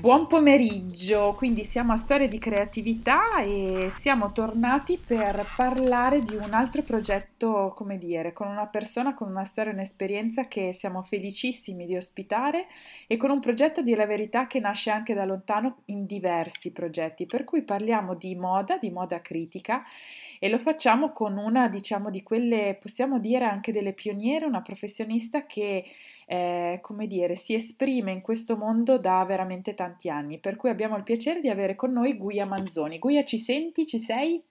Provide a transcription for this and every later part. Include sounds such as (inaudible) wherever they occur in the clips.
Buon pomeriggio, quindi siamo a Storia di Creatività e siamo tornati per parlare di un altro progetto, come dire, con una persona con una storia un'esperienza che siamo felicissimi di ospitare e con un progetto di la verità che nasce anche da lontano in diversi progetti, per cui parliamo di moda, di moda critica e lo facciamo con una, diciamo, di quelle, possiamo dire anche delle pioniere, una professionista che eh, come dire, si esprime in questo mondo da veramente tanti anni, per cui abbiamo il piacere di avere con noi Guia Manzoni. Guia, ci senti? Ci sei?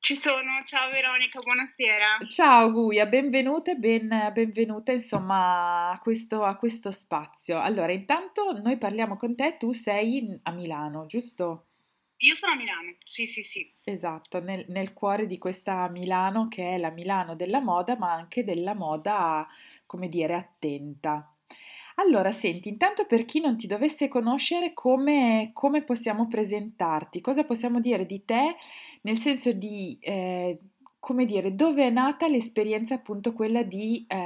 Ci sono, ciao Veronica, buonasera. Ciao Guia, benvenuta e ben, benvenuta insomma a questo, a questo spazio. Allora, intanto noi parliamo con te, tu sei a Milano, giusto? Io sono a Milano, sì, sì, sì. Esatto, nel, nel cuore di questa Milano che è la Milano della moda, ma anche della moda come dire, attenta. Allora, senti, intanto per chi non ti dovesse conoscere, come, come possiamo presentarti? Cosa possiamo dire di te? Nel senso di, eh, come dire, dove è nata l'esperienza appunto quella di eh,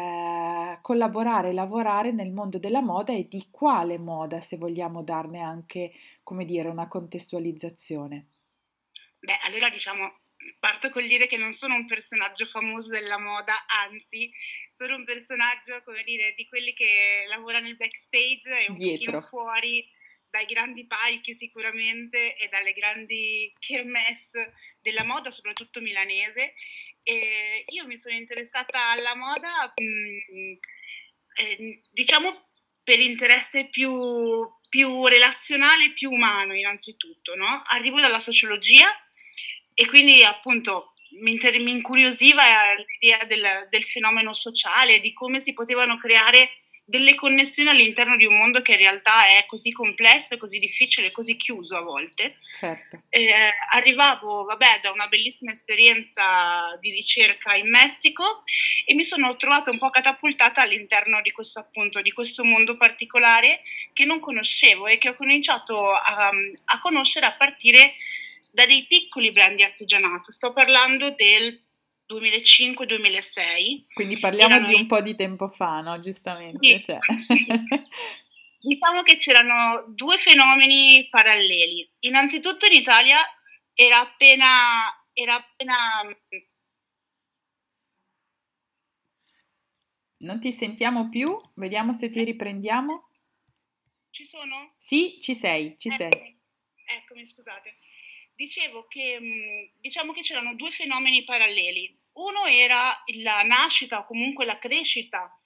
collaborare, lavorare nel mondo della moda e di quale moda, se vogliamo darne anche, come dire, una contestualizzazione? Beh, allora diciamo, parto col dire che non sono un personaggio famoso della moda, anzi sono un personaggio, come dire, di quelli che lavora nel backstage e un Dietro. fuori dai grandi palchi sicuramente e dalle grandi kermesse della moda, soprattutto milanese. E io mi sono interessata alla moda, mh, mm, eh, diciamo, per interesse più, più relazionale, più umano innanzitutto. No? Arrivo dalla sociologia e quindi appunto mi, inter- mi incuriosiva l'idea del, del, fenomeno sociale, di come si potevano creare delle connessioni all'interno di un mondo che in realtà è così complesso, così difficile, così chiuso a volte. Certo. Eh, arrivavo, vabbè, da una bellissima esperienza di ricerca in Messico e mi sono trovata un po' catapultata all'interno di questo appunto, di questo mondo particolare che non conoscevo e che ho cominciato a, a conoscere a partire da dei piccoli brand di artigianato. Sto parlando del 2005-2006. Quindi parliamo Erano di un po' di tempo fa, no? Giustamente. Sì, cioè. (laughs) sì. (laughs) Diciamo che c'erano due fenomeni paralleli. Innanzitutto in Italia era appena, era appena Non ti sentiamo più? Vediamo se ti riprendiamo. Ci sono? Sì, ci sei, ci eccomi, sei. Eccomi, scusate. Dicevo che diciamo che c'erano due fenomeni paralleli. Uno era la nascita o comunque la crescita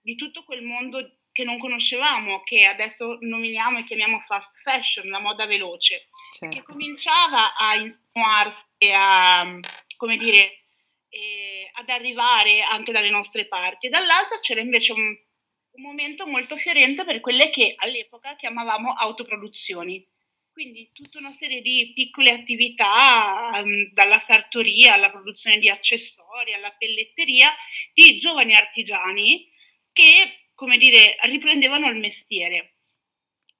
di tutto quel mondo che non conoscevamo, che adesso nominiamo e chiamiamo fast fashion, la moda veloce, certo. che cominciava a insinuarsi e a, come dire, eh, ad arrivare anche dalle nostre parti. Dall'altra c'era invece un, un momento molto fiorente per quelle che all'epoca chiamavamo autoproduzioni quindi tutta una serie di piccole attività, um, dalla sartoria alla produzione di accessori, alla pelletteria, di giovani artigiani che, come dire, riprendevano il mestiere.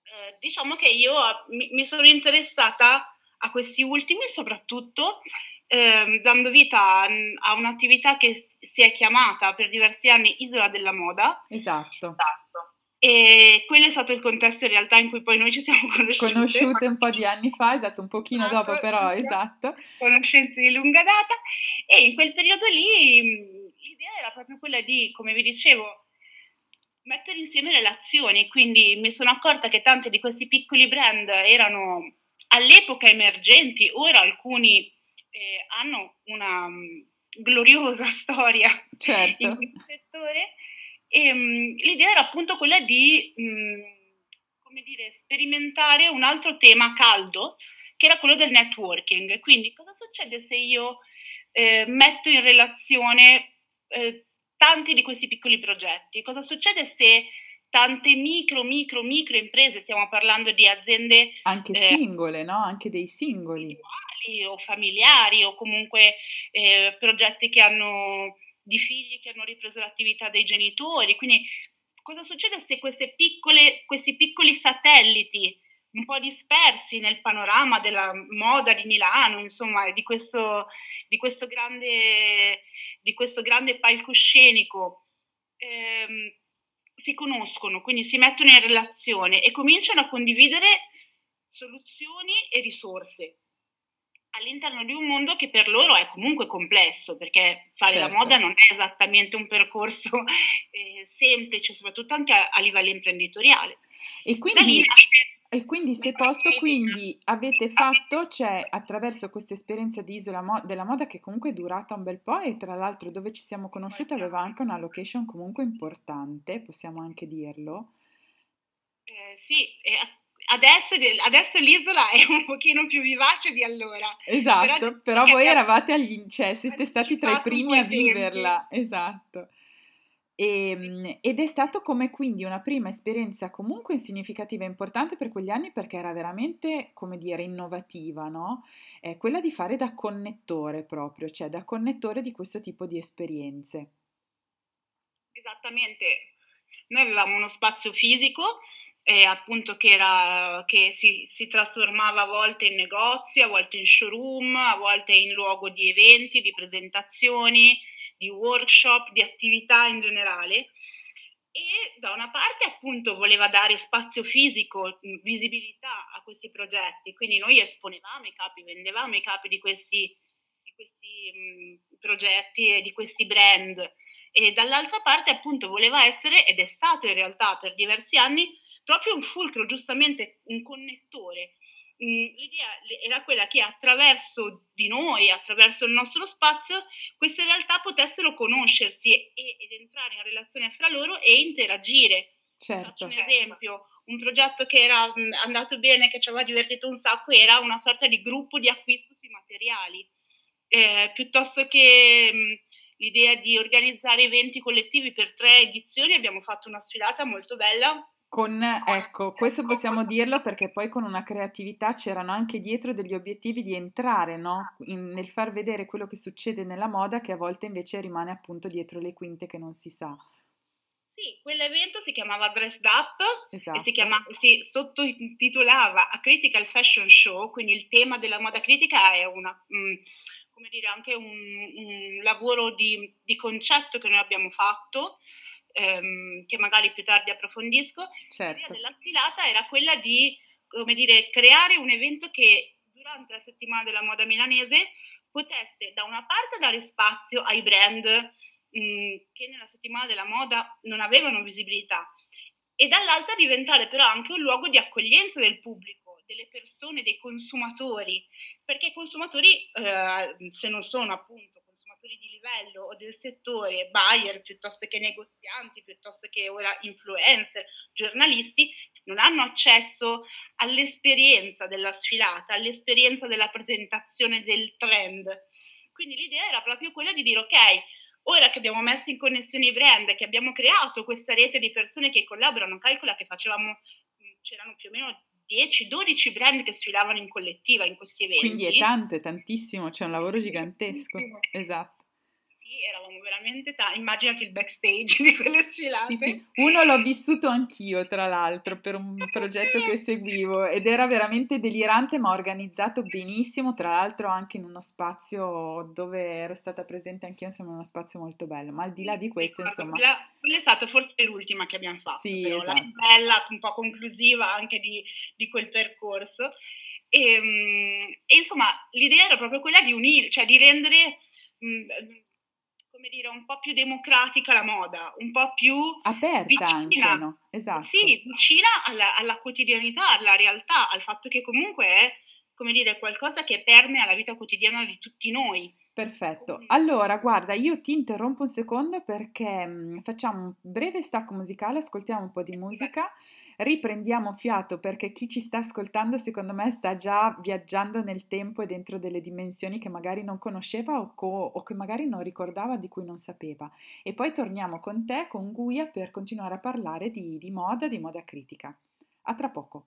Eh, diciamo che io mi, mi, sono interessata a questi ultimi soprattutto eh, dando vita a, a, un'attività che si è chiamata per diversi anni Isola della Moda. Esatto. esatto e quello è stato il contesto in realtà in cui poi noi ci siamo (laughs) conosciute. Conosciute un po' di anni fa, esatto, un pochino esatto, dopo però, esatto. Conoscenze di lunga data e in quel periodo lì l'idea era proprio quella di, come vi dicevo, mettere insieme le azioni, quindi mi sono accorta che tanti di questi piccoli brand erano all'epoca emergenti, ora alcuni eh, hanno una um, gloriosa storia certo. in questo settore e um, l'idea era appunto quella di, um, come dire, sperimentare un altro tema caldo, che era quello del networking. Quindi cosa succede se io eh, metto in relazione eh, tanti di questi piccoli progetti? Cosa succede se tante micro, micro, micro imprese, stiamo parlando di aziende... Anche eh, singole, no? Anche dei singoli. O familiari o comunque eh, progetti che hanno di figli che hanno ripreso l'attività dei genitori. Quindi cosa succede se piccole, questi piccoli satelliti un po' dispersi nel panorama della moda di Milano, insomma, di questo, di questo, grande, di questo grande palcoscenico, ehm, si conoscono, quindi si mettono in relazione e cominciano a condividere soluzioni e risorse all'interno di un mondo che per loro è comunque complesso, perché fare certo. la moda non è esattamente un percorso (laughs) eh, semplice, soprattutto anche a, a livello imprenditoriale. E quindi, e quindi, se posso, quindi avete fatto, cioè attraverso questa esperienza di Isola Mo- della Moda che comunque è durata un bel po' e tra l'altro dove ci siamo conosciute aveva anche una location comunque importante, possiamo anche dirlo. Eh, sì, e Adesso, adesso, l'isola è un pochino più vivace di allora. Esatto, però, però voi eravate agli, cioè siete stati tra i primi a viverla, esatto. E, ehm, ed è stato come quindi una prima esperienza comunque significativa e importante per quegli anni perché era veramente, come dire, innovativa, no? È quella di fare da connettore proprio, cioè da connettore di questo tipo di esperienze. Esattamente. Noi avevamo uno spazio fisico eh, appunto che, era, che si, si, trasformava a volte in negozio, a volte in showroom, a volte in luogo di eventi, di presentazioni, di workshop, di attività in generale. E da una parte appunto voleva dare spazio fisico, visibilità a questi progetti, quindi noi esponevamo i capi, vendevamo i capi di questi, di questi mh, progetti e di questi brand e dall'altra parte appunto voleva essere ed è stato in realtà per diversi anni proprio un fulcro, giustamente un connettore. Mm, l'idea era quella che attraverso di noi, attraverso il nostro spazio, queste realtà potessero conoscersi e, ed entrare in relazione fra loro e interagire. Certo. Faccio un esempio, un progetto che era mm, andato bene, che ci aveva divertito un sacco, era una sorta di gruppo di acquisto sui materiali, eh, piuttosto che mh, mm, l'idea di organizzare eventi collettivi per tre edizioni, abbiamo fatto una sfilata molto bella con, ecco, questo possiamo dirlo perché poi con una creatività c'erano anche dietro degli obiettivi di entrare, no? In- nel far vedere quello che succede nella moda che a volte invece rimane appunto dietro le quinte che non si sa. Sì, quell'evento si chiamava Dressed Up esatto. e si, chiama, si sottotitolava A Critical Fashion Show, quindi il tema della moda critica è una, mh, mm, come dire, anche un, un lavoro di, di concetto che noi abbiamo fatto ehm, che magari più tardi approfondisco, certo. l'idea della sfilata era quella di, come dire, creare un evento che durante la settimana della moda milanese potesse da una parte dare spazio ai brand mh, che nella settimana della moda non avevano visibilità e dall'altra diventare però anche un luogo di accoglienza del pubblico, delle persone, dei consumatori, perché i consumatori, eh, se non sono appunto consumatori di livello o del settore, buyer piuttosto che negozianti, piuttosto che ora influencer, giornalisti, non hanno accesso all'esperienza della sfilata, all'esperienza della presentazione del trend. Quindi l'idea era proprio quella di dire ok, ora che abbiamo messo in connessione i brand, che abbiamo creato questa rete di persone che collaborano, calcola che facevamo, c'erano più o meno 10-12 brand che sfilavano in collettiva in questi eventi. Quindi è tanto, è tantissimo, c'è un lavoro gigantesco. Esatto eravamo veramente tanti. Immaginati il backstage (laughs) di quelle sfilate. Sì, sì. Uno l'ho vissuto anch'io, tra l'altro, per un (laughs) progetto che seguivo ed era veramente delirante, ma organizzato benissimo. Tra l'altro, anche in uno spazio dove ero stata presente anch'io, insomma, uno spazio molto bello. Ma al di là di questo, Ricordo, insomma. Quella, quella, è stata forse l'ultima che abbiamo fatto, sì, però, esatto. la bella, un po' conclusiva anche di, di quel percorso. E, ehm, e, insomma, l'idea era proprio quella di unire, cioè di rendere. Mh, come dire, un po' più democratica la moda, un po' più aperta vicina, anche, no? Esatto. Sì, vicina alla, alla, quotidianità, alla realtà, al fatto che comunque è, come dire, qualcosa che permea la vita quotidiana di tutti noi. Perfetto. Allora, guarda, io ti interrompo un secondo perché mh, facciamo un breve stacco musicale, ascoltiamo un po' di musica, riprendiamo fiato perché chi ci sta ascoltando secondo me sta già viaggiando nel tempo e dentro delle dimensioni che magari non conosceva o, co- o che magari non ricordava, di cui non sapeva. E poi torniamo con te, con Guia, per continuare a parlare di, di moda, di moda critica. A tra poco.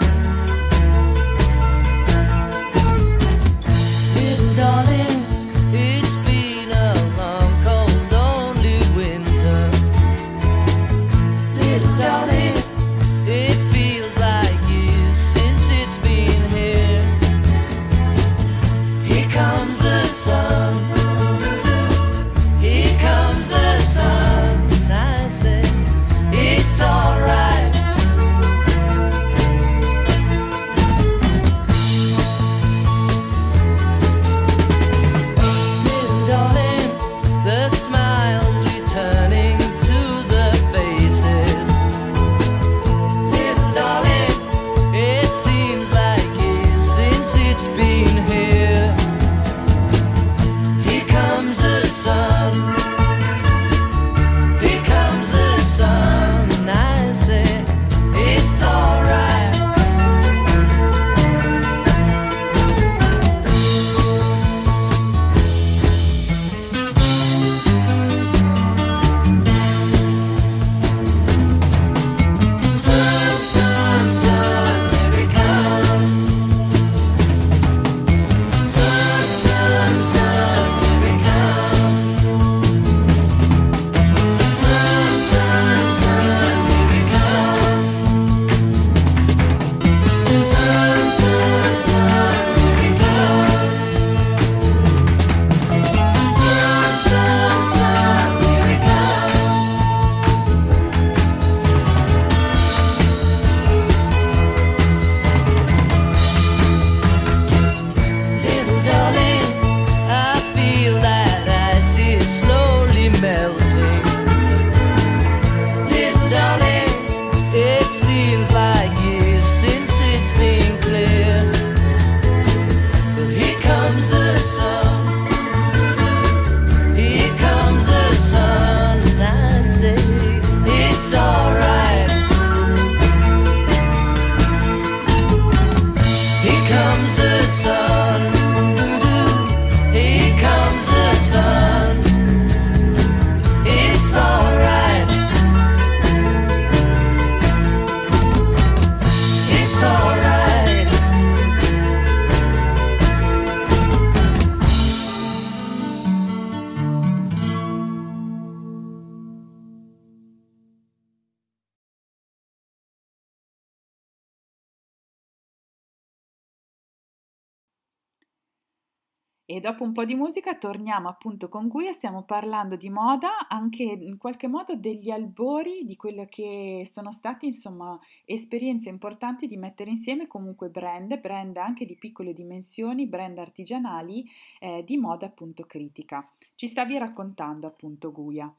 Dopo un po' di musica torniamo appunto con Guia, stiamo parlando di moda, anche in qualche modo degli albori di quelle che sono state insomma esperienze importanti di mettere insieme comunque brand, brand anche di piccole dimensioni, brand artigianali eh, di moda appunto critica. Ci stavi raccontando appunto Guia.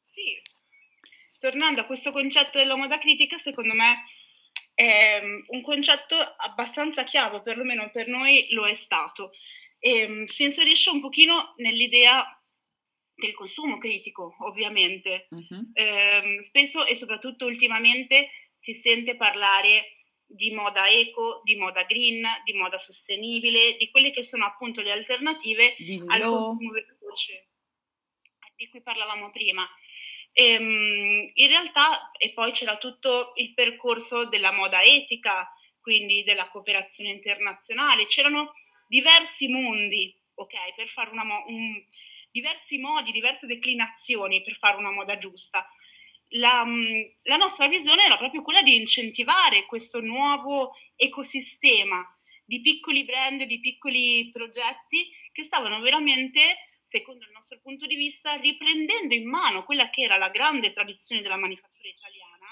Sì, tornando a questo concetto della moda critica, secondo me è un concetto abbastanza chiave, perlomeno per noi lo è stato e ehm, si inserisce un pochino nell'idea del consumo critico, ovviamente. Uh-huh. Eh, spesso e soprattutto ultimamente si sente parlare di moda eco, di moda green, di moda sostenibile, di quelle che sono appunto le alternative al consumo veloce di cui parlavamo prima. Ehm, in realtà, e poi c'era tutto il percorso della moda etica, quindi della cooperazione internazionale, c'erano diversi mondi, ok, per fare una mo- un, diversi modi, diverse declinazioni per fare una moda giusta. La, mm, la, nostra visione era proprio quella di incentivare questo nuovo ecosistema di piccoli brand, di piccoli progetti che stavano veramente, secondo il nostro punto di vista, riprendendo in mano quella che era la grande tradizione della manifattura italiana,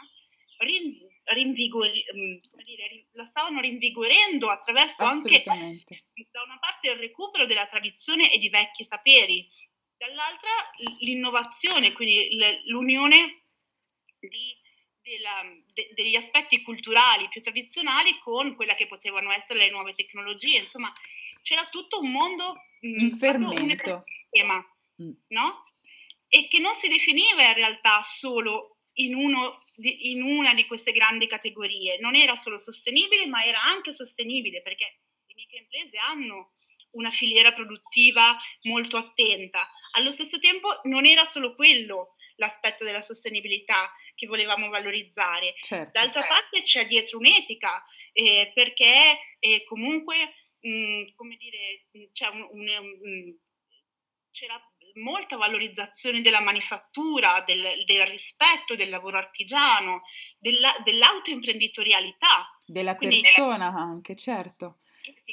rinvigori, mm, dire, la stavano rinvigorendo attraverso anche da una parte il recupero della tradizione e di vecchi saperi, dall'altra l'innovazione, quindi l'unione di, della, de, degli aspetti culturali più tradizionali con quelle che potevano essere le nuove tecnologie, insomma c'era tutto un mondo in fermento, un no? E che non si definiva in realtà solo in uno di, in una di queste grandi categorie. Non era solo sostenibile, ma era anche sostenibile perché le microimprese hanno una filiera produttiva molto attenta. Allo stesso tempo non era solo quello l'aspetto della sostenibilità che volevamo valorizzare. Certo. D'altra parte c'è dietro un'etica, eh, perché eh, comunque, mh, mm, come dire, c'è un, un, un, c'era molta valorizzazione della manifattura, del, del rispetto del lavoro artigiano, della, dell'autoimprenditorialità. Della Quindi, persona anche, certo.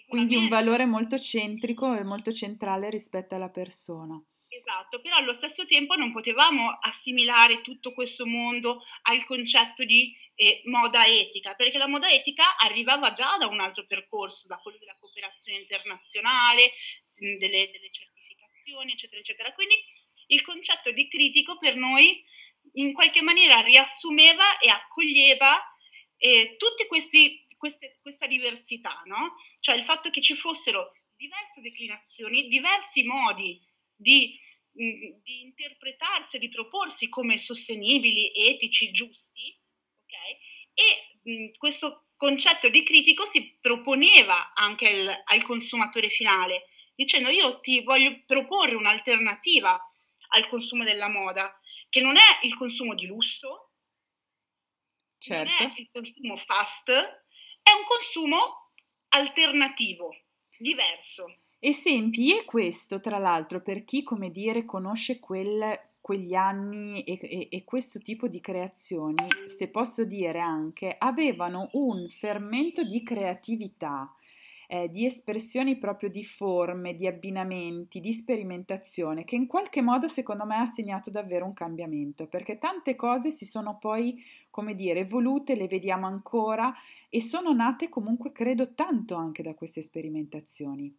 Quindi un valore molto centrico e molto centrale rispetto alla persona. Esatto, però allo stesso tempo non potevamo assimilare tutto questo mondo al concetto di eh, moda etica, perché la moda etica arrivava già da un altro percorso, da quello della cooperazione internazionale, delle, delle certificazioni azioni, eccetera, eccetera. Quindi il concetto di critico per noi in qualche maniera riassumeva e accoglieva eh, tutte questa diversità, no? Cioè il fatto che ci fossero diverse declinazioni, diversi modi di, mh, di interpretarsi di proporsi come sostenibili, etici, giusti, ok? E mh, questo concetto di critico si proponeva anche al, al consumatore finale, dicendo io ti voglio proporre un'alternativa al consumo della moda, che non è il consumo di lusso, certo. non è il consumo fast, è un consumo alternativo, diverso. E senti, e questo tra l'altro per chi, come dire, conosce quel, quegli anni e, e, e, questo tipo di creazioni, se posso dire anche, avevano un fermento di creatività eh, di espressioni proprio di forme, di abbinamenti, di sperimentazione, che in qualche modo secondo me ha segnato davvero un cambiamento, perché tante cose si sono poi, come dire, evolute, le vediamo ancora e sono nate comunque, credo, tanto anche da queste sperimentazioni.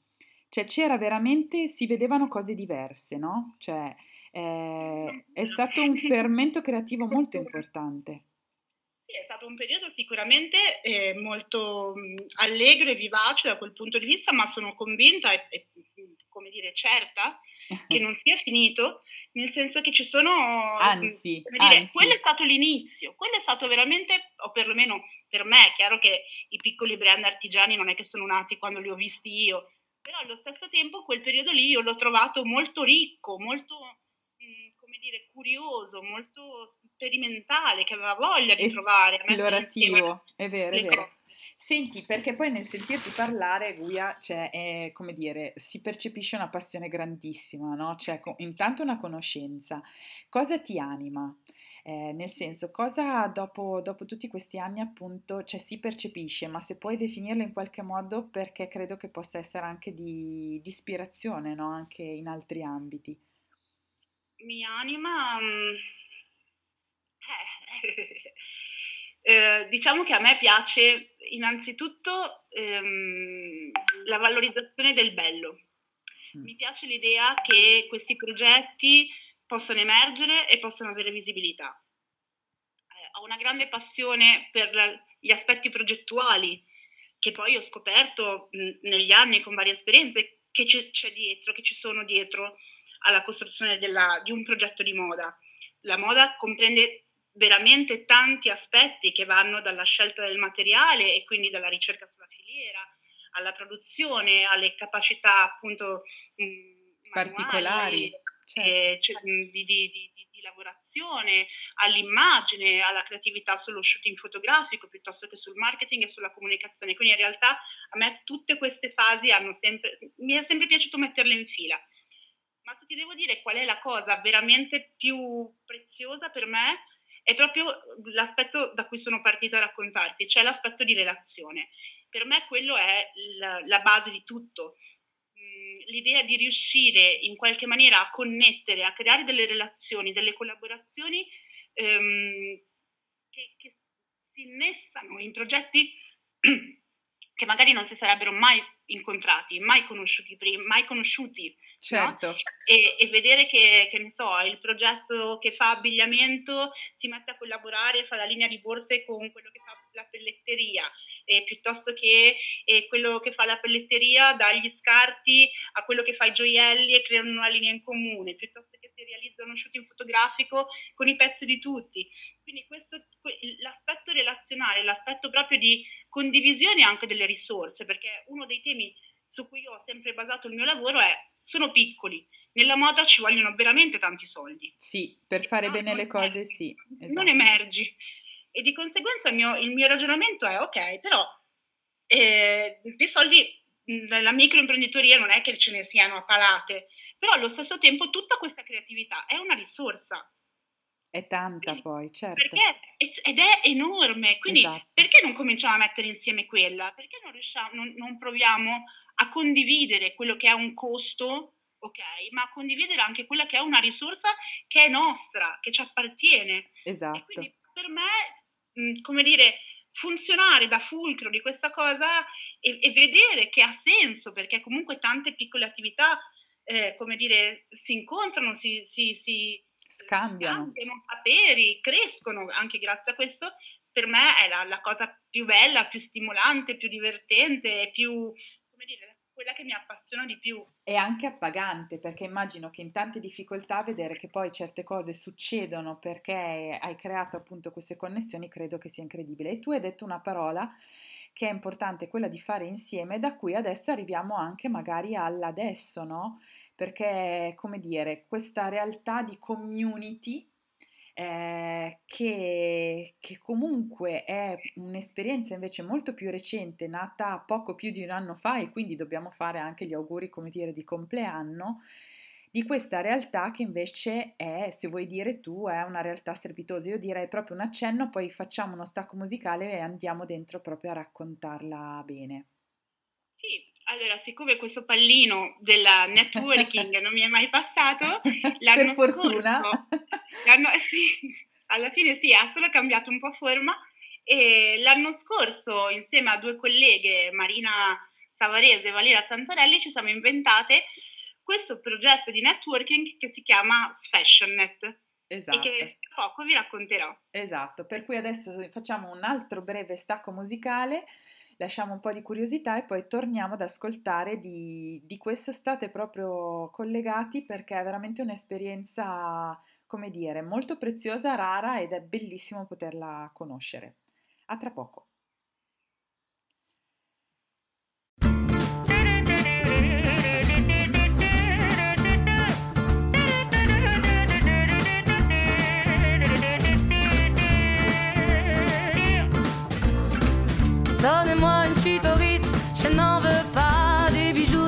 Cioè c'era veramente, si vedevano cose diverse, no? Cioè eh, è stato un (laughs) fermento creativo molto importante è stato un periodo sicuramente eh, molto mh, allegro e vivace da quel punto di vista, ma sono convinta e, e come dire, certa (laughs) che non sia finito, nel senso che ci sono... Anzi, dire, anzi. quello è stato l'inizio, quello è stato veramente, o perlomeno per me, è chiaro che i piccoli brand artigiani non è che sono nati quando li ho visti io, però allo stesso tempo quel periodo lì io l'ho trovato molto ricco, molto come dire, curioso, molto sperimentale, che aveva voglia di provare. Esplorativo, è vero, è vero. Senti, perché poi nel sentirti parlare, Guia, cioè, è, come dire, si percepisce una passione grandissima, no? Cioè, intanto una conoscenza. Cosa ti anima? Eh, nel senso, cosa dopo, dopo, tutti questi anni appunto, cioè si percepisce, ma se puoi definirlo in qualche modo perché credo che possa essere anche di, di ispirazione, no? Anche in altri ambiti. Mi anima... Um, eh, (laughs) eh, diciamo che a me piace innanzitutto ehm, la valorizzazione del bello. Mm. Mi piace l'idea che questi progetti possano emergere e possano avere visibilità. Eh, ho una grande passione per la, gli aspetti progettuali che poi ho scoperto mh, negli anni con varie esperienze che c- c'è dietro, che ci sono dietro alla costruzione della, di un progetto di moda. La moda comprende veramente tanti aspetti che vanno dalla scelta del materiale e quindi dalla ricerca sulla filiera, alla produzione, alle capacità appunto mh, particolari certo. di, di, di, di, lavorazione, all'immagine, alla creatività sullo shooting fotografico piuttosto che sul marketing e sulla comunicazione. Quindi in realtà a me tutte queste fasi hanno sempre, mi è sempre piaciuto metterle in fila. Ma se ti devo dire qual è la cosa veramente più preziosa per me, è proprio l'aspetto da cui sono partita a raccontarti, cioè l'aspetto di relazione. Per me quello è la, la base di tutto l'idea di riuscire in qualche maniera a connettere, a creare delle relazioni, delle collaborazioni ehm, che, che si innestano in progetti (clears throat) che magari non si sarebbero mai incontrati, mai conosciuti prima, mai conosciuti. Certo. No? E, e, vedere che, che, ne so, il progetto che fa abbigliamento si mette a collaborare, fa la linea di borse con quello che fa la pelletteria, eh, piuttosto che eh, quello che fa la pelletteria dà gli scarti a quello che fa i gioielli e creano una linea in comune, piuttosto che si realizza uno shooting fotografico con i pezzi di tutti. Quindi questo, l'aspetto relazionale, l'aspetto proprio di condivisione anche delle risorse, perché uno dei temi su cui io ho sempre basato il mio lavoro è sono piccoli, nella moda ci vogliono veramente tanti soldi. Sì, per fare bene le cose sì. Esatto. Non emergi. E di conseguenza il mio, il mio ragionamento è ok, però eh, dei soldi nella microimprenditoria non è che ce ne siano a palate, però allo stesso tempo tutta questa creatività è una risorsa. È tanta quindi, poi, certo. Perché, ed è enorme, quindi esatto. perché non cominciamo a mettere insieme quella? Perché non, riusciamo, non, non proviamo a condividere quello che è un costo, ok, ma a condividere anche quella che è una risorsa che è nostra, che ci appartiene. Esatto. E quindi per me Mhmm, come dire, funzionare da fulcro di questa cosa e, e, vedere che ha senso, perché comunque tante piccole attività, eh, come dire, si incontrano, si, si, si scambiano. scambiano saperi, crescono anche grazie a questo. Per me è la, la cosa più bella, più stimolante, più divertente, più, come dire, quella che mi appassiona di più. È anche appagante perché immagino che in tante difficoltà vedere che poi certe cose succedono perché hai creato appunto queste connessioni credo che sia incredibile. E tu hai detto una parola che è importante, quella di fare insieme, da cui adesso arriviamo anche magari all'adesso, no? Perché, come dire, questa realtà di community eh, che, che, comunque è un'esperienza invece molto più recente, nata poco più di un anno fa e quindi dobbiamo fare anche gli auguri, come dire, di compleanno, di questa realtà che invece è, se vuoi dire tu, è una realtà strepitosa. Io direi proprio un accenno, poi facciamo uno stacco musicale e andiamo dentro proprio a raccontarla bene. Sì, allora, siccome questo pallino del networking (laughs) non mi è mai passato, l'anno per fortuna. scorso, l'anno, (laughs) sì, alla fine sì, ha solo cambiato un po' forma e l'anno scorso insieme a due colleghe, Marina Savarese e Valera Santarelli, ci siamo inventate questo progetto di networking che si chiama Sfashionnet. Esatto. E che esatto. tra poco vi racconterò. Esatto, per cui adesso facciamo un altro breve stacco musicale lasciamo un po' di curiosità e poi torniamo ad ascoltare di, di questo. State proprio collegati perché è veramente un'esperienza, come dire, molto preziosa, rara ed è bellissimo poterla conoscere. A tra poco.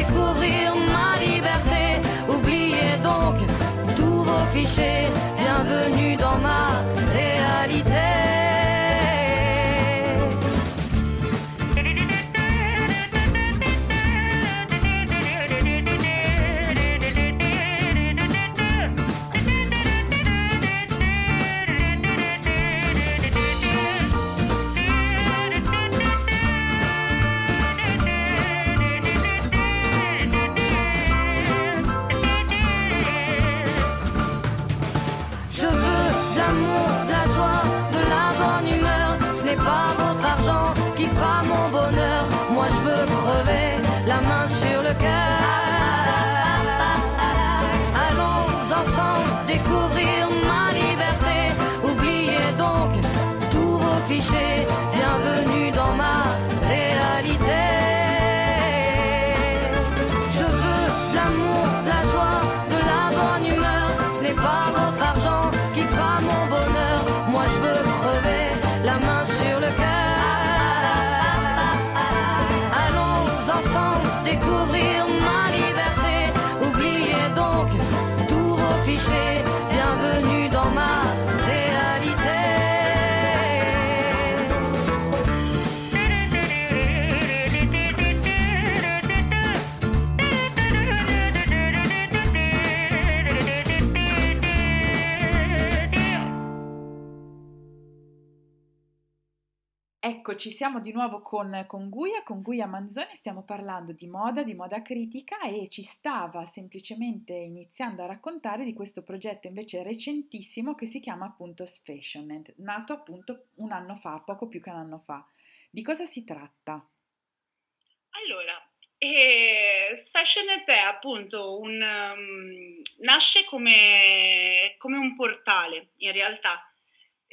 découvrir ma liberté. Oubliez donc tous vos clichés bienvenue Eccoci, siamo di nuovo con, con Guia, con Guia Manzoni, stiamo parlando di moda, di moda critica e ci stava semplicemente iniziando a raccontare di questo progetto invece recentissimo che si chiama appunto Sfashionet, nato appunto un anno fa, poco più che un anno fa. Di cosa si tratta? Allora, eh, Sfashionet è appunto un... Um, nasce come, come un portale in realtà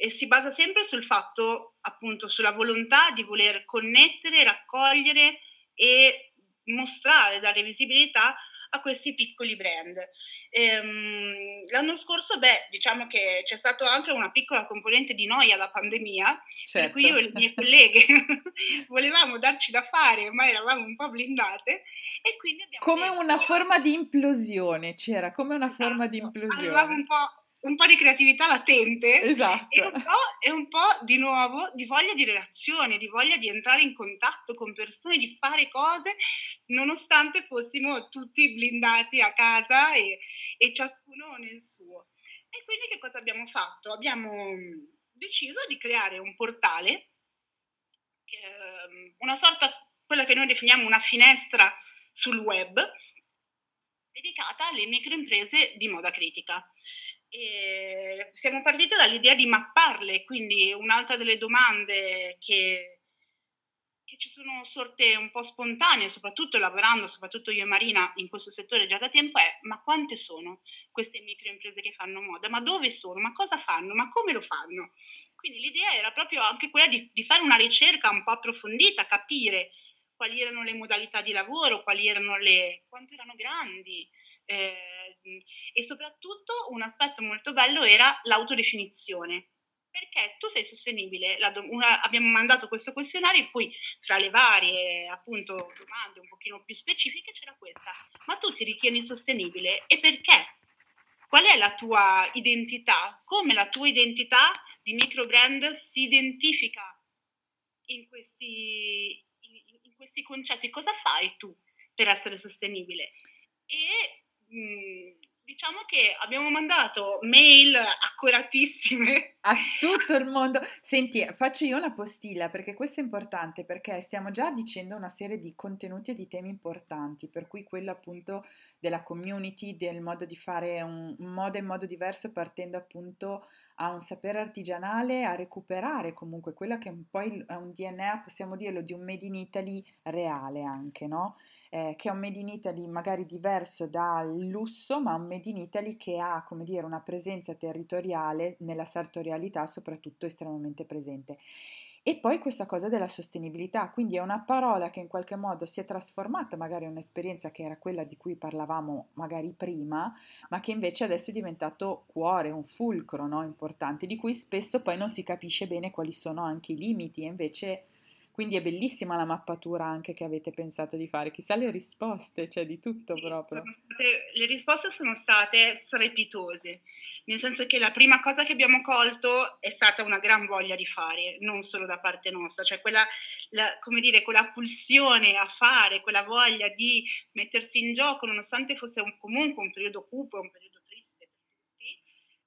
e si basa sempre sul fatto, appunto, sulla volontà di voler connettere, raccogliere e mostrare, dare visibilità a questi piccoli brand. Ehm, l'anno scorso, beh, diciamo che c'è stata anche una piccola componente di noia da pandemia, certo. per cui io e le mie colleghe (laughs) volevamo darci da fare, ma eravamo un po' blindate e quindi abbiamo... Come detto, una forma di implosione, c'era come una forma esatto, di implosione. Avevamo un po' un po' di creatività latente esatto. e, un e, un po', di nuovo di voglia di relazione, di voglia di entrare in contatto con persone, di fare cose nonostante fossimo tutti blindati a casa e, e ciascuno nel suo. E quindi che cosa abbiamo fatto? Abbiamo deciso di creare un portale, ehm, una sorta, quella che noi definiamo una finestra sul web, dedicata alle microimprese di moda critica. E siamo partiti dall'idea di mapparle, quindi un'altra delle domande che, che, ci sono sorte un po' spontanee, soprattutto lavorando, soprattutto io e Marina in questo settore già da tempo, è ma quante sono queste microimprese che fanno moda? Ma dove sono? Ma cosa fanno? Ma come lo fanno? Quindi l'idea era proprio anche quella di, di fare una ricerca un po' approfondita, capire quali erano le modalità di lavoro, quali erano le, quanto erano grandi. Eh, e soprattutto un aspetto molto bello era l'autodefinizione. Perché tu sei sostenibile? La, una, abbiamo mandato questo questionario in cui fra le varie appunto domande un pochino più specifiche c'era questa. Ma tu ti ritieni sostenibile e perché? Qual è la tua identità? Come la tua identità di microbrand si identifica in questi, in, in questi concetti? Cosa fai tu per essere sostenibile? E diciamo che abbiamo mandato mail accuratissime a tutto il mondo. Senti, faccio io una postilla perché questo è importante perché stiamo già dicendo una serie di contenuti e di temi importanti, per cui quello appunto della community, del modo di fare un, modo e modo diverso partendo appunto a un sapere artigianale, a recuperare comunque quello che è un po' il, un DNA, possiamo dirlo, di un Made in Italy reale anche, no? Eh, che è un Made in Italy magari diverso dal lusso, ma un Made in Italy che ha, come dire, una presenza territoriale nella sartorialità soprattutto estremamente presente. E poi questa cosa della sostenibilità, quindi è una parola che in qualche modo si è trasformata magari in un'esperienza che era quella di cui parlavamo magari prima, ma che invece adesso è diventato cuore, un fulcro no? importante, di cui spesso poi non si capisce bene quali sono anche i limiti e invece quindi è bellissima la mappatura anche che avete pensato di fare, chissà le risposte, c'è cioè di tutto sì, proprio. State, le risposte sono state strepitose, nel senso che la prima cosa che abbiamo colto è stata una gran voglia di fare, non solo da parte nostra, cioè quella, la, come dire, quella pulsione a fare, quella voglia di mettersi in gioco, nonostante fosse un, comunque un periodo cupo, un periodo triste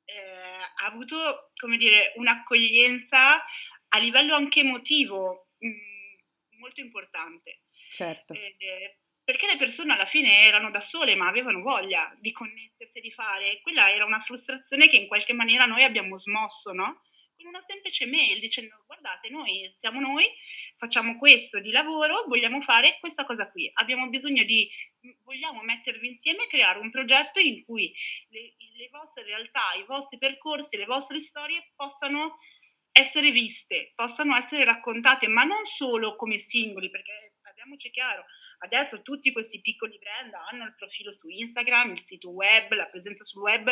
eh, ha avuto, come dire, un'accoglienza a livello anche emotivo molto importante. Certo. Eh, perché le persone alla fine erano da sole ma avevano voglia di connettersi e di fare. Quella era una frustrazione che in qualche maniera noi abbiamo smosso, no? Con una semplice mail dicendo guardate, noi siamo noi, facciamo questo di lavoro, vogliamo fare questa cosa qui. Abbiamo bisogno di, vogliamo mettervi insieme e creare un progetto in cui le, le vostre realtà, i vostri percorsi, le vostre storie possano essere viste, possano essere raccontate, ma non solo come singoli, perché parliamoci chiaro, adesso tutti questi piccoli brand hanno il profilo su Instagram, il sito web, la presenza sul web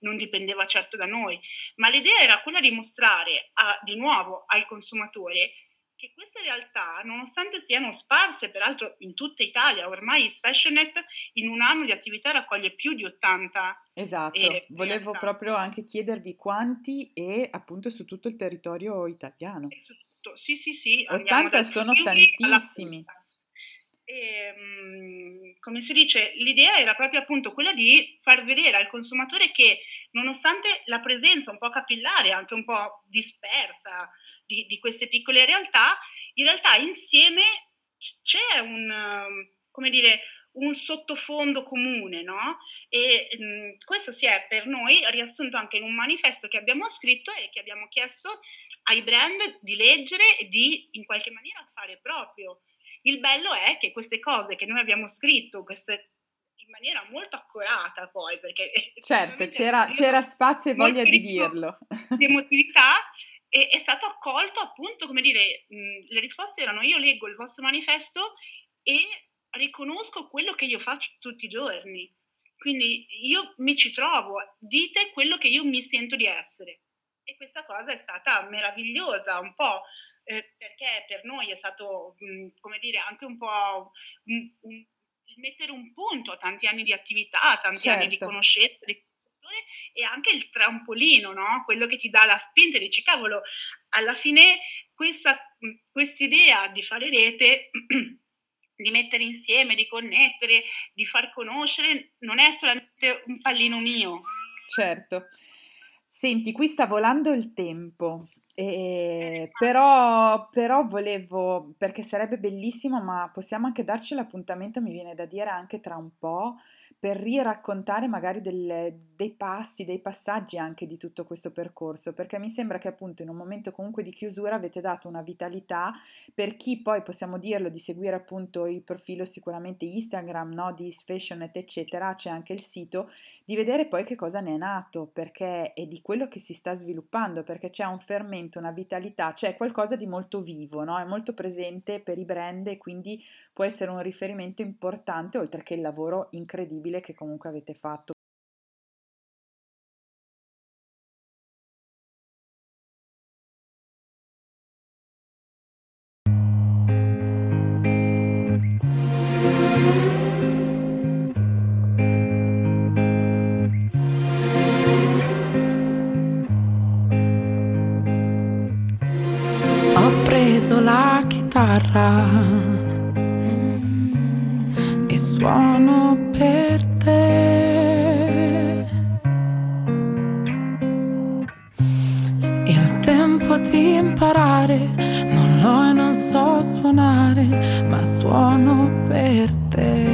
non dipendeva certo da noi, ma l'idea era quella di mostrare a, di nuovo al consumatore che queste realtà, nonostante siano sparse peraltro in tutta Italia, ormai Fashionet in un anno di attività raccoglie più di 80. Esatto, eh, volevo realtà. proprio anche chiedervi quanti e appunto su tutto il territorio italiano. Tutto, sì, sì, sì. 80 sono tantissimi. E, ehm, come si dice, l'idea era proprio appunto quella di far vedere al consumatore che nonostante la presenza un po' capillare, anche un po' dispersa di, di queste piccole realtà, in realtà insieme c'è un, come dire, un sottofondo comune, no? E mh, mm, questo si è per noi riassunto anche in un manifesto che abbiamo scritto e che abbiamo chiesto ai brand di leggere e di in qualche maniera fare proprio. Il bello è che queste cose che noi abbiamo scritto, queste in maniera molto accurata poi, perché... Certo, c'era, c'era spazio e voglia di dirlo. Di (laughs) emotività, e è stato accolto appunto, come dire, mh, le risposte erano io leggo il vostro manifesto e riconosco quello che io faccio tutti i giorni. Quindi io mi ci trovo, dite quello che io mi sento di essere. E questa cosa è stata meravigliosa, un po' eh, perché per noi è stato, mh, come dire, anche un po' un, un, mettere un punto a tanti anni di attività, tanti certo. anni di certo. conoscenza, di e anche il trampolino, no? quello che ti dà la spinta e dici cavolo, alla fine questa idea di fare rete (clears throat) di mettere insieme, di connettere, di far conoscere, non è solamente un pallino mio. Certo. Senti, qui sta volando il tempo, eh, però, però volevo, perché sarebbe bellissimo, ma possiamo anche darci l'appuntamento, mi viene da dire anche tra un po', per riraccontare magari del, dei passi, dei passaggi anche di tutto questo percorso, perché mi sembra che appunto in un momento comunque di chiusura avete dato una vitalità per chi poi possiamo dirlo di seguire appunto il profilo sicuramente Instagram, no, di Sfashionet eccetera, c'è anche il sito, di vedere poi che cosa ne è nato, perché è di quello che si sta sviluppando, perché c'è un fermento, una vitalità, c'è qualcosa di molto vivo, no? è molto presente per i brand e quindi può essere un riferimento importante oltre che il lavoro incredibile che comunque avete fatto. Chitarra suono per te. Il tempo di imparare non l'ho e non so suonare, ma suono per te.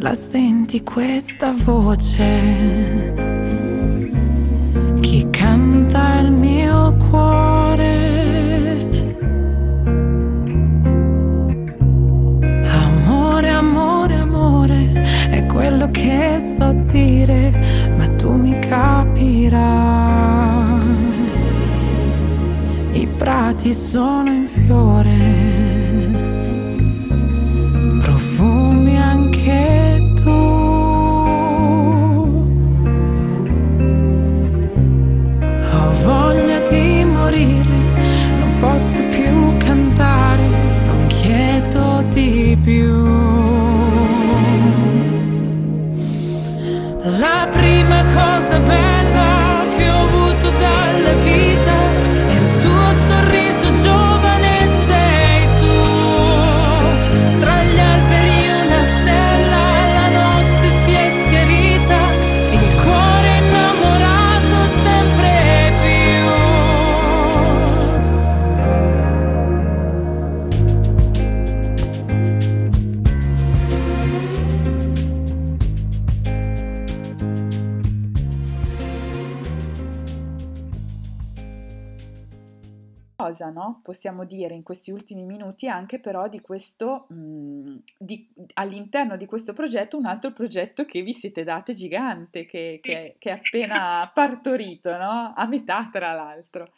La senti questa voce? So dire, ma tu mi capirai. I prati sono in fiore, Possiamo dire in questi ultimi minuti anche però di questo, mh, di, all'interno di questo progetto, un altro progetto che vi siete date gigante, che, che, che è appena partorito, no? A metà tra l'altro.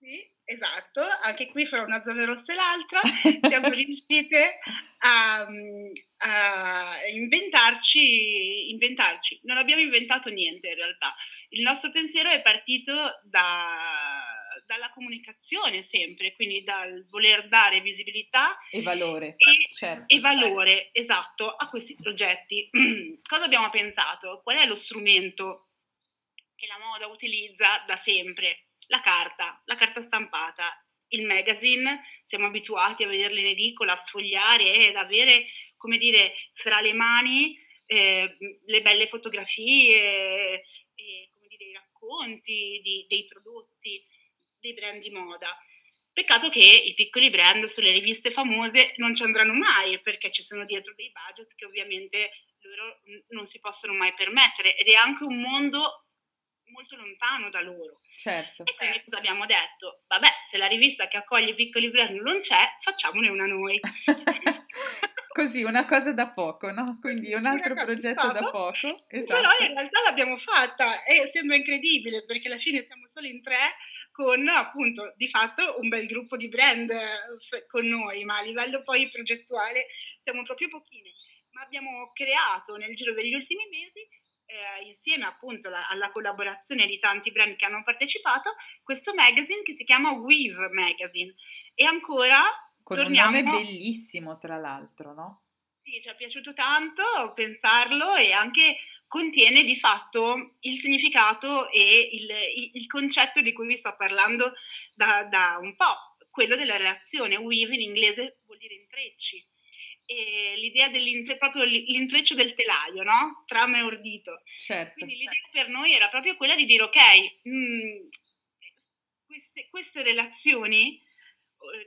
Sì, esatto, anche qui fra una zona rossa e l'altra (laughs) siamo riuscite a, a inventarci, inventarci. Non abbiamo inventato niente in realtà. Il nostro pensiero è partito da dalla comunicazione sempre, quindi dal voler dare visibilità e valore, e, certo. e valore esatto a questi progetti. (clears throat) Cosa abbiamo pensato? Qual è lo strumento che la moda utilizza da sempre? La carta, la carta stampata, il magazine, siamo abituati a vederle in edicola, a sfogliare ed avere, come dire, fra le mani eh, le belle fotografie, e, come dire, i racconti di, dei prodotti dei brand di moda. Peccato che i piccoli brand sulle riviste famose non ci andranno mai perché ci sono dietro dei budget che ovviamente loro non si possono mai permettere ed è anche un mondo molto lontano da loro. Certo. E quindi cosa abbiamo detto? Vabbè, se la rivista che accoglie i piccoli brand non c'è, facciamone una noi. (laughs) Così, una cosa da poco, no? Quindi un altro progetto da poco. Esatto. Però in realtà l'abbiamo fatta e sembra incredibile perché alla fine siamo solo in tre con appunto di fatto un bel gruppo di brand con noi, ma a livello poi progettuale siamo proprio pochini. Ma abbiamo creato nel giro degli ultimi mesi, eh, insieme appunto la, alla collaborazione di tanti brand che hanno partecipato, questo magazine che si chiama Weave Magazine. E ancora con torniamo... un nome bellissimo, tra l'altro, no? Sì, ci è piaciuto tanto pensarlo e anche contiene di fatto il significato e il, il concetto di cui vi sto parlando da, da, un po', quello della relazione. Weave in inglese vuol dire intrecci. E l'idea dell'intre, proprio l'intreccio del telaio, no? Trama e ordito. Certo. Quindi l'idea per noi era proprio quella di dire, ok, mh, mm, queste, queste relazioni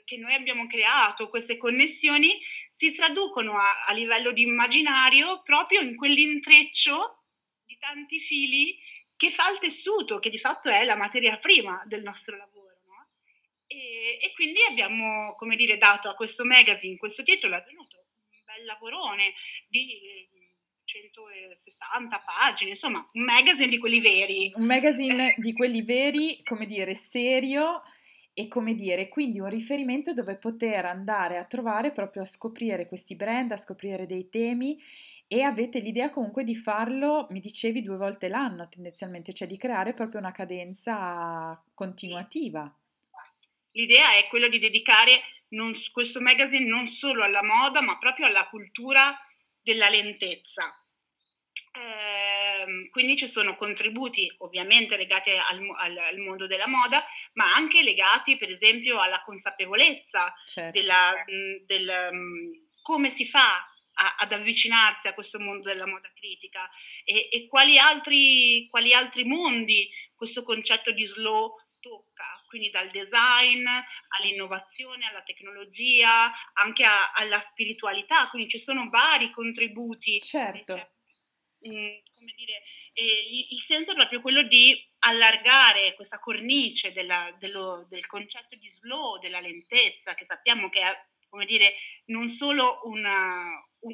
che noi abbiamo creato, queste connessioni, si traducono a, a livello di immaginario proprio in quell'intreccio di tanti fili che fa il tessuto, che di fatto è la materia prima del nostro lavoro. No? E, e, quindi abbiamo, come dire, dato a questo magazine, questo titolo, è venuto un bel lavorone di 160 pagine, insomma, un magazine di quelli veri. Un magazine di quelli veri, come dire, serio e come dire, quindi un riferimento dove poter andare a trovare proprio a scoprire questi brand, a scoprire dei temi e avete l'idea comunque di farlo, mi dicevi, due volte l'anno tendenzialmente, cioè di creare proprio una cadenza continuativa. L'idea è quella di dedicare non, questo magazine non solo alla moda, ma proprio alla cultura della lentezza. Eh, quindi ci sono contributi ovviamente legati al, al, al, mondo della moda, ma anche legati per esempio alla consapevolezza certo. della, mh, del mh, come si fa a, ad avvicinarsi a questo mondo della moda critica e, e quali, altri, quali altri mondi questo concetto di slow tocca, quindi dal design all'innovazione, alla tecnologia, anche a, alla spiritualità, quindi ci sono vari contributi. Certo. Mh, come dire, eh, il senso è proprio quello di allargare questa cornice della, dello, del concetto di slow, della lentezza, che sappiamo che è, come dire, non solo una,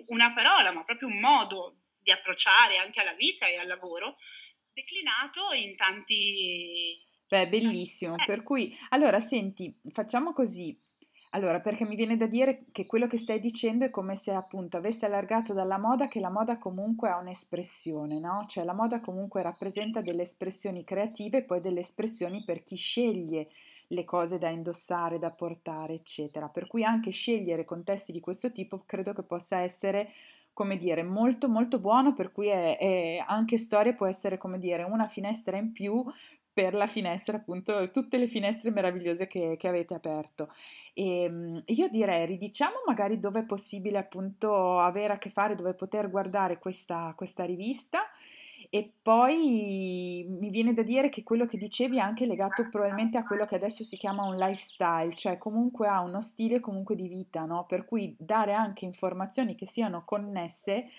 una parola, ma proprio un modo di approcciare anche alla vita e al lavoro, declinato in tanti Beh, bellissimo. Per cui, allora, senti, facciamo così. Allora, perché mi viene da dire che quello che stai dicendo è come se appunto aveste allargato dalla moda che la moda comunque ha un'espressione, no? Cioè la moda comunque rappresenta delle espressioni creative e poi delle espressioni per chi sceglie le cose da indossare, da portare, eccetera. Per cui anche scegliere contesti di questo tipo credo che possa essere come dire, molto molto buono, per cui è, è anche storia può essere come dire una finestra in più per la finestra, appunto, tutte le finestre meravigliose che, che avete aperto. E ehm, io direi, ridiciamo magari dove è possibile appunto avere a che fare, dove poter guardare questa, questa rivista. E poi mi viene da dire che quello che dicevi è anche legato probabilmente a quello che adesso si chiama un lifestyle, cioè comunque ha uno stile comunque di vita, no? Per cui dare anche informazioni che siano connesse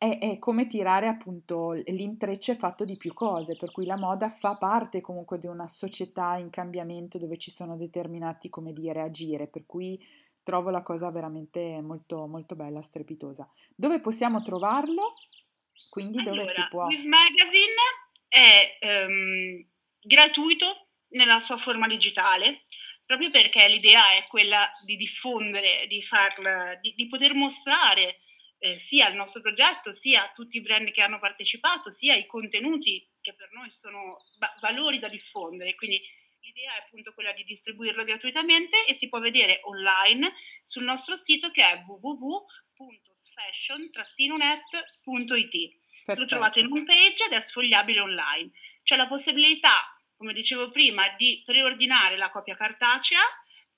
è, è, come tirare appunto l'intreccio è fatto di più cose, per cui la moda fa parte comunque di una società in cambiamento dove ci sono determinati, come dire, agire, per cui trovo la cosa veramente molto, molto bella, strepitosa. Dove possiamo trovarlo? Quindi allora, dove si può? With Magazine è um, gratuito nella sua forma digitale, proprio perché l'idea è quella di diffondere, di, farla, di, di poter mostrare eh, sia il nostro progetto, sia tutti i brand che hanno partecipato, sia i contenuti che per noi sono ba- valori da diffondere. Quindi l'idea è appunto quella di distribuirlo gratuitamente e si può vedere online sul nostro sito che è www.fashion-net.it. Lo trovate in home page ed è sfogliabile online. C'è la possibilità, come dicevo prima, di preordinare la copia cartacea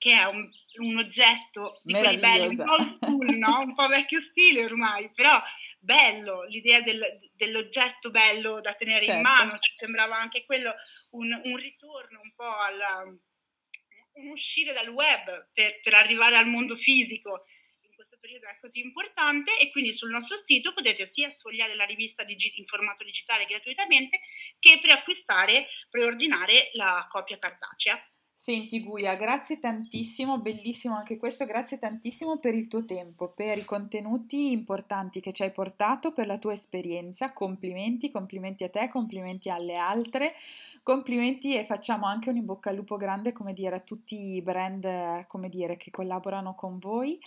che è un, un oggetto di quelli belli, un po' old school, no? un po' vecchio stile ormai, però bello, l'idea del, dell'oggetto bello da tenere certo. in mano, ci sembrava anche quello un, un ritorno un po' alla, un uscire dal web per, per, arrivare al mondo fisico in questo periodo è così importante e quindi sul nostro sito potete sia sfogliare la rivista digi- in formato digitale gratuitamente che preacquistare, preordinare la copia cartacea. Senti Guia, grazie tantissimo, bellissimo anche questo, grazie tantissimo per il tuo tempo, per i contenuti importanti che ci hai portato, per la tua esperienza, complimenti, complimenti a te, complimenti alle altre, complimenti e facciamo anche un in bocca al lupo grande, come dire, a tutti i brand, come dire, che collaborano con voi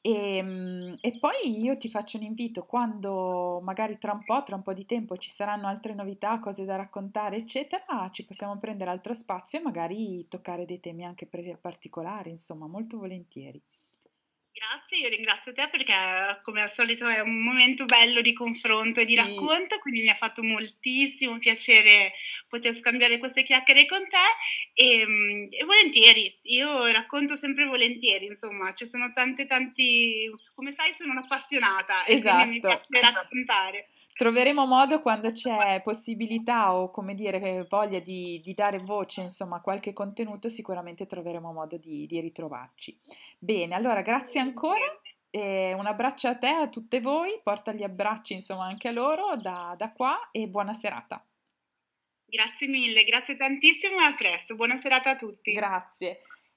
e, ehm, e, poi io ti faccio un invito quando magari tra un po', tra un po' di tempo ci saranno altre novità, cose da raccontare, eccetera, ci possiamo prendere altro spazio e magari toccare dei temi anche particolari, insomma, molto volentieri. Grazie, io ringrazio te perché come al solito è un momento bello di confronto e di sì. racconto, quindi mi ha fatto moltissimo piacere poter scambiare queste chiacchiere con te e, mm, e volentieri, io racconto sempre volentieri, insomma, ci sono tante tanti, come sai sono un'appassionata esatto. e quindi mi esatto. piace raccontare. Troveremo modo quando c'è possibilità o come dire voglia di, di dare voce insomma a qualche contenuto, sicuramente troveremo modo di, di ritrovarci. Bene, allora grazie ancora. E un abbraccio a te, a tutte voi, porta gli abbracci insomma anche a loro da, da qua e buona serata. Grazie mille, grazie tantissimo e a presto. Buona serata a tutti. Grazie.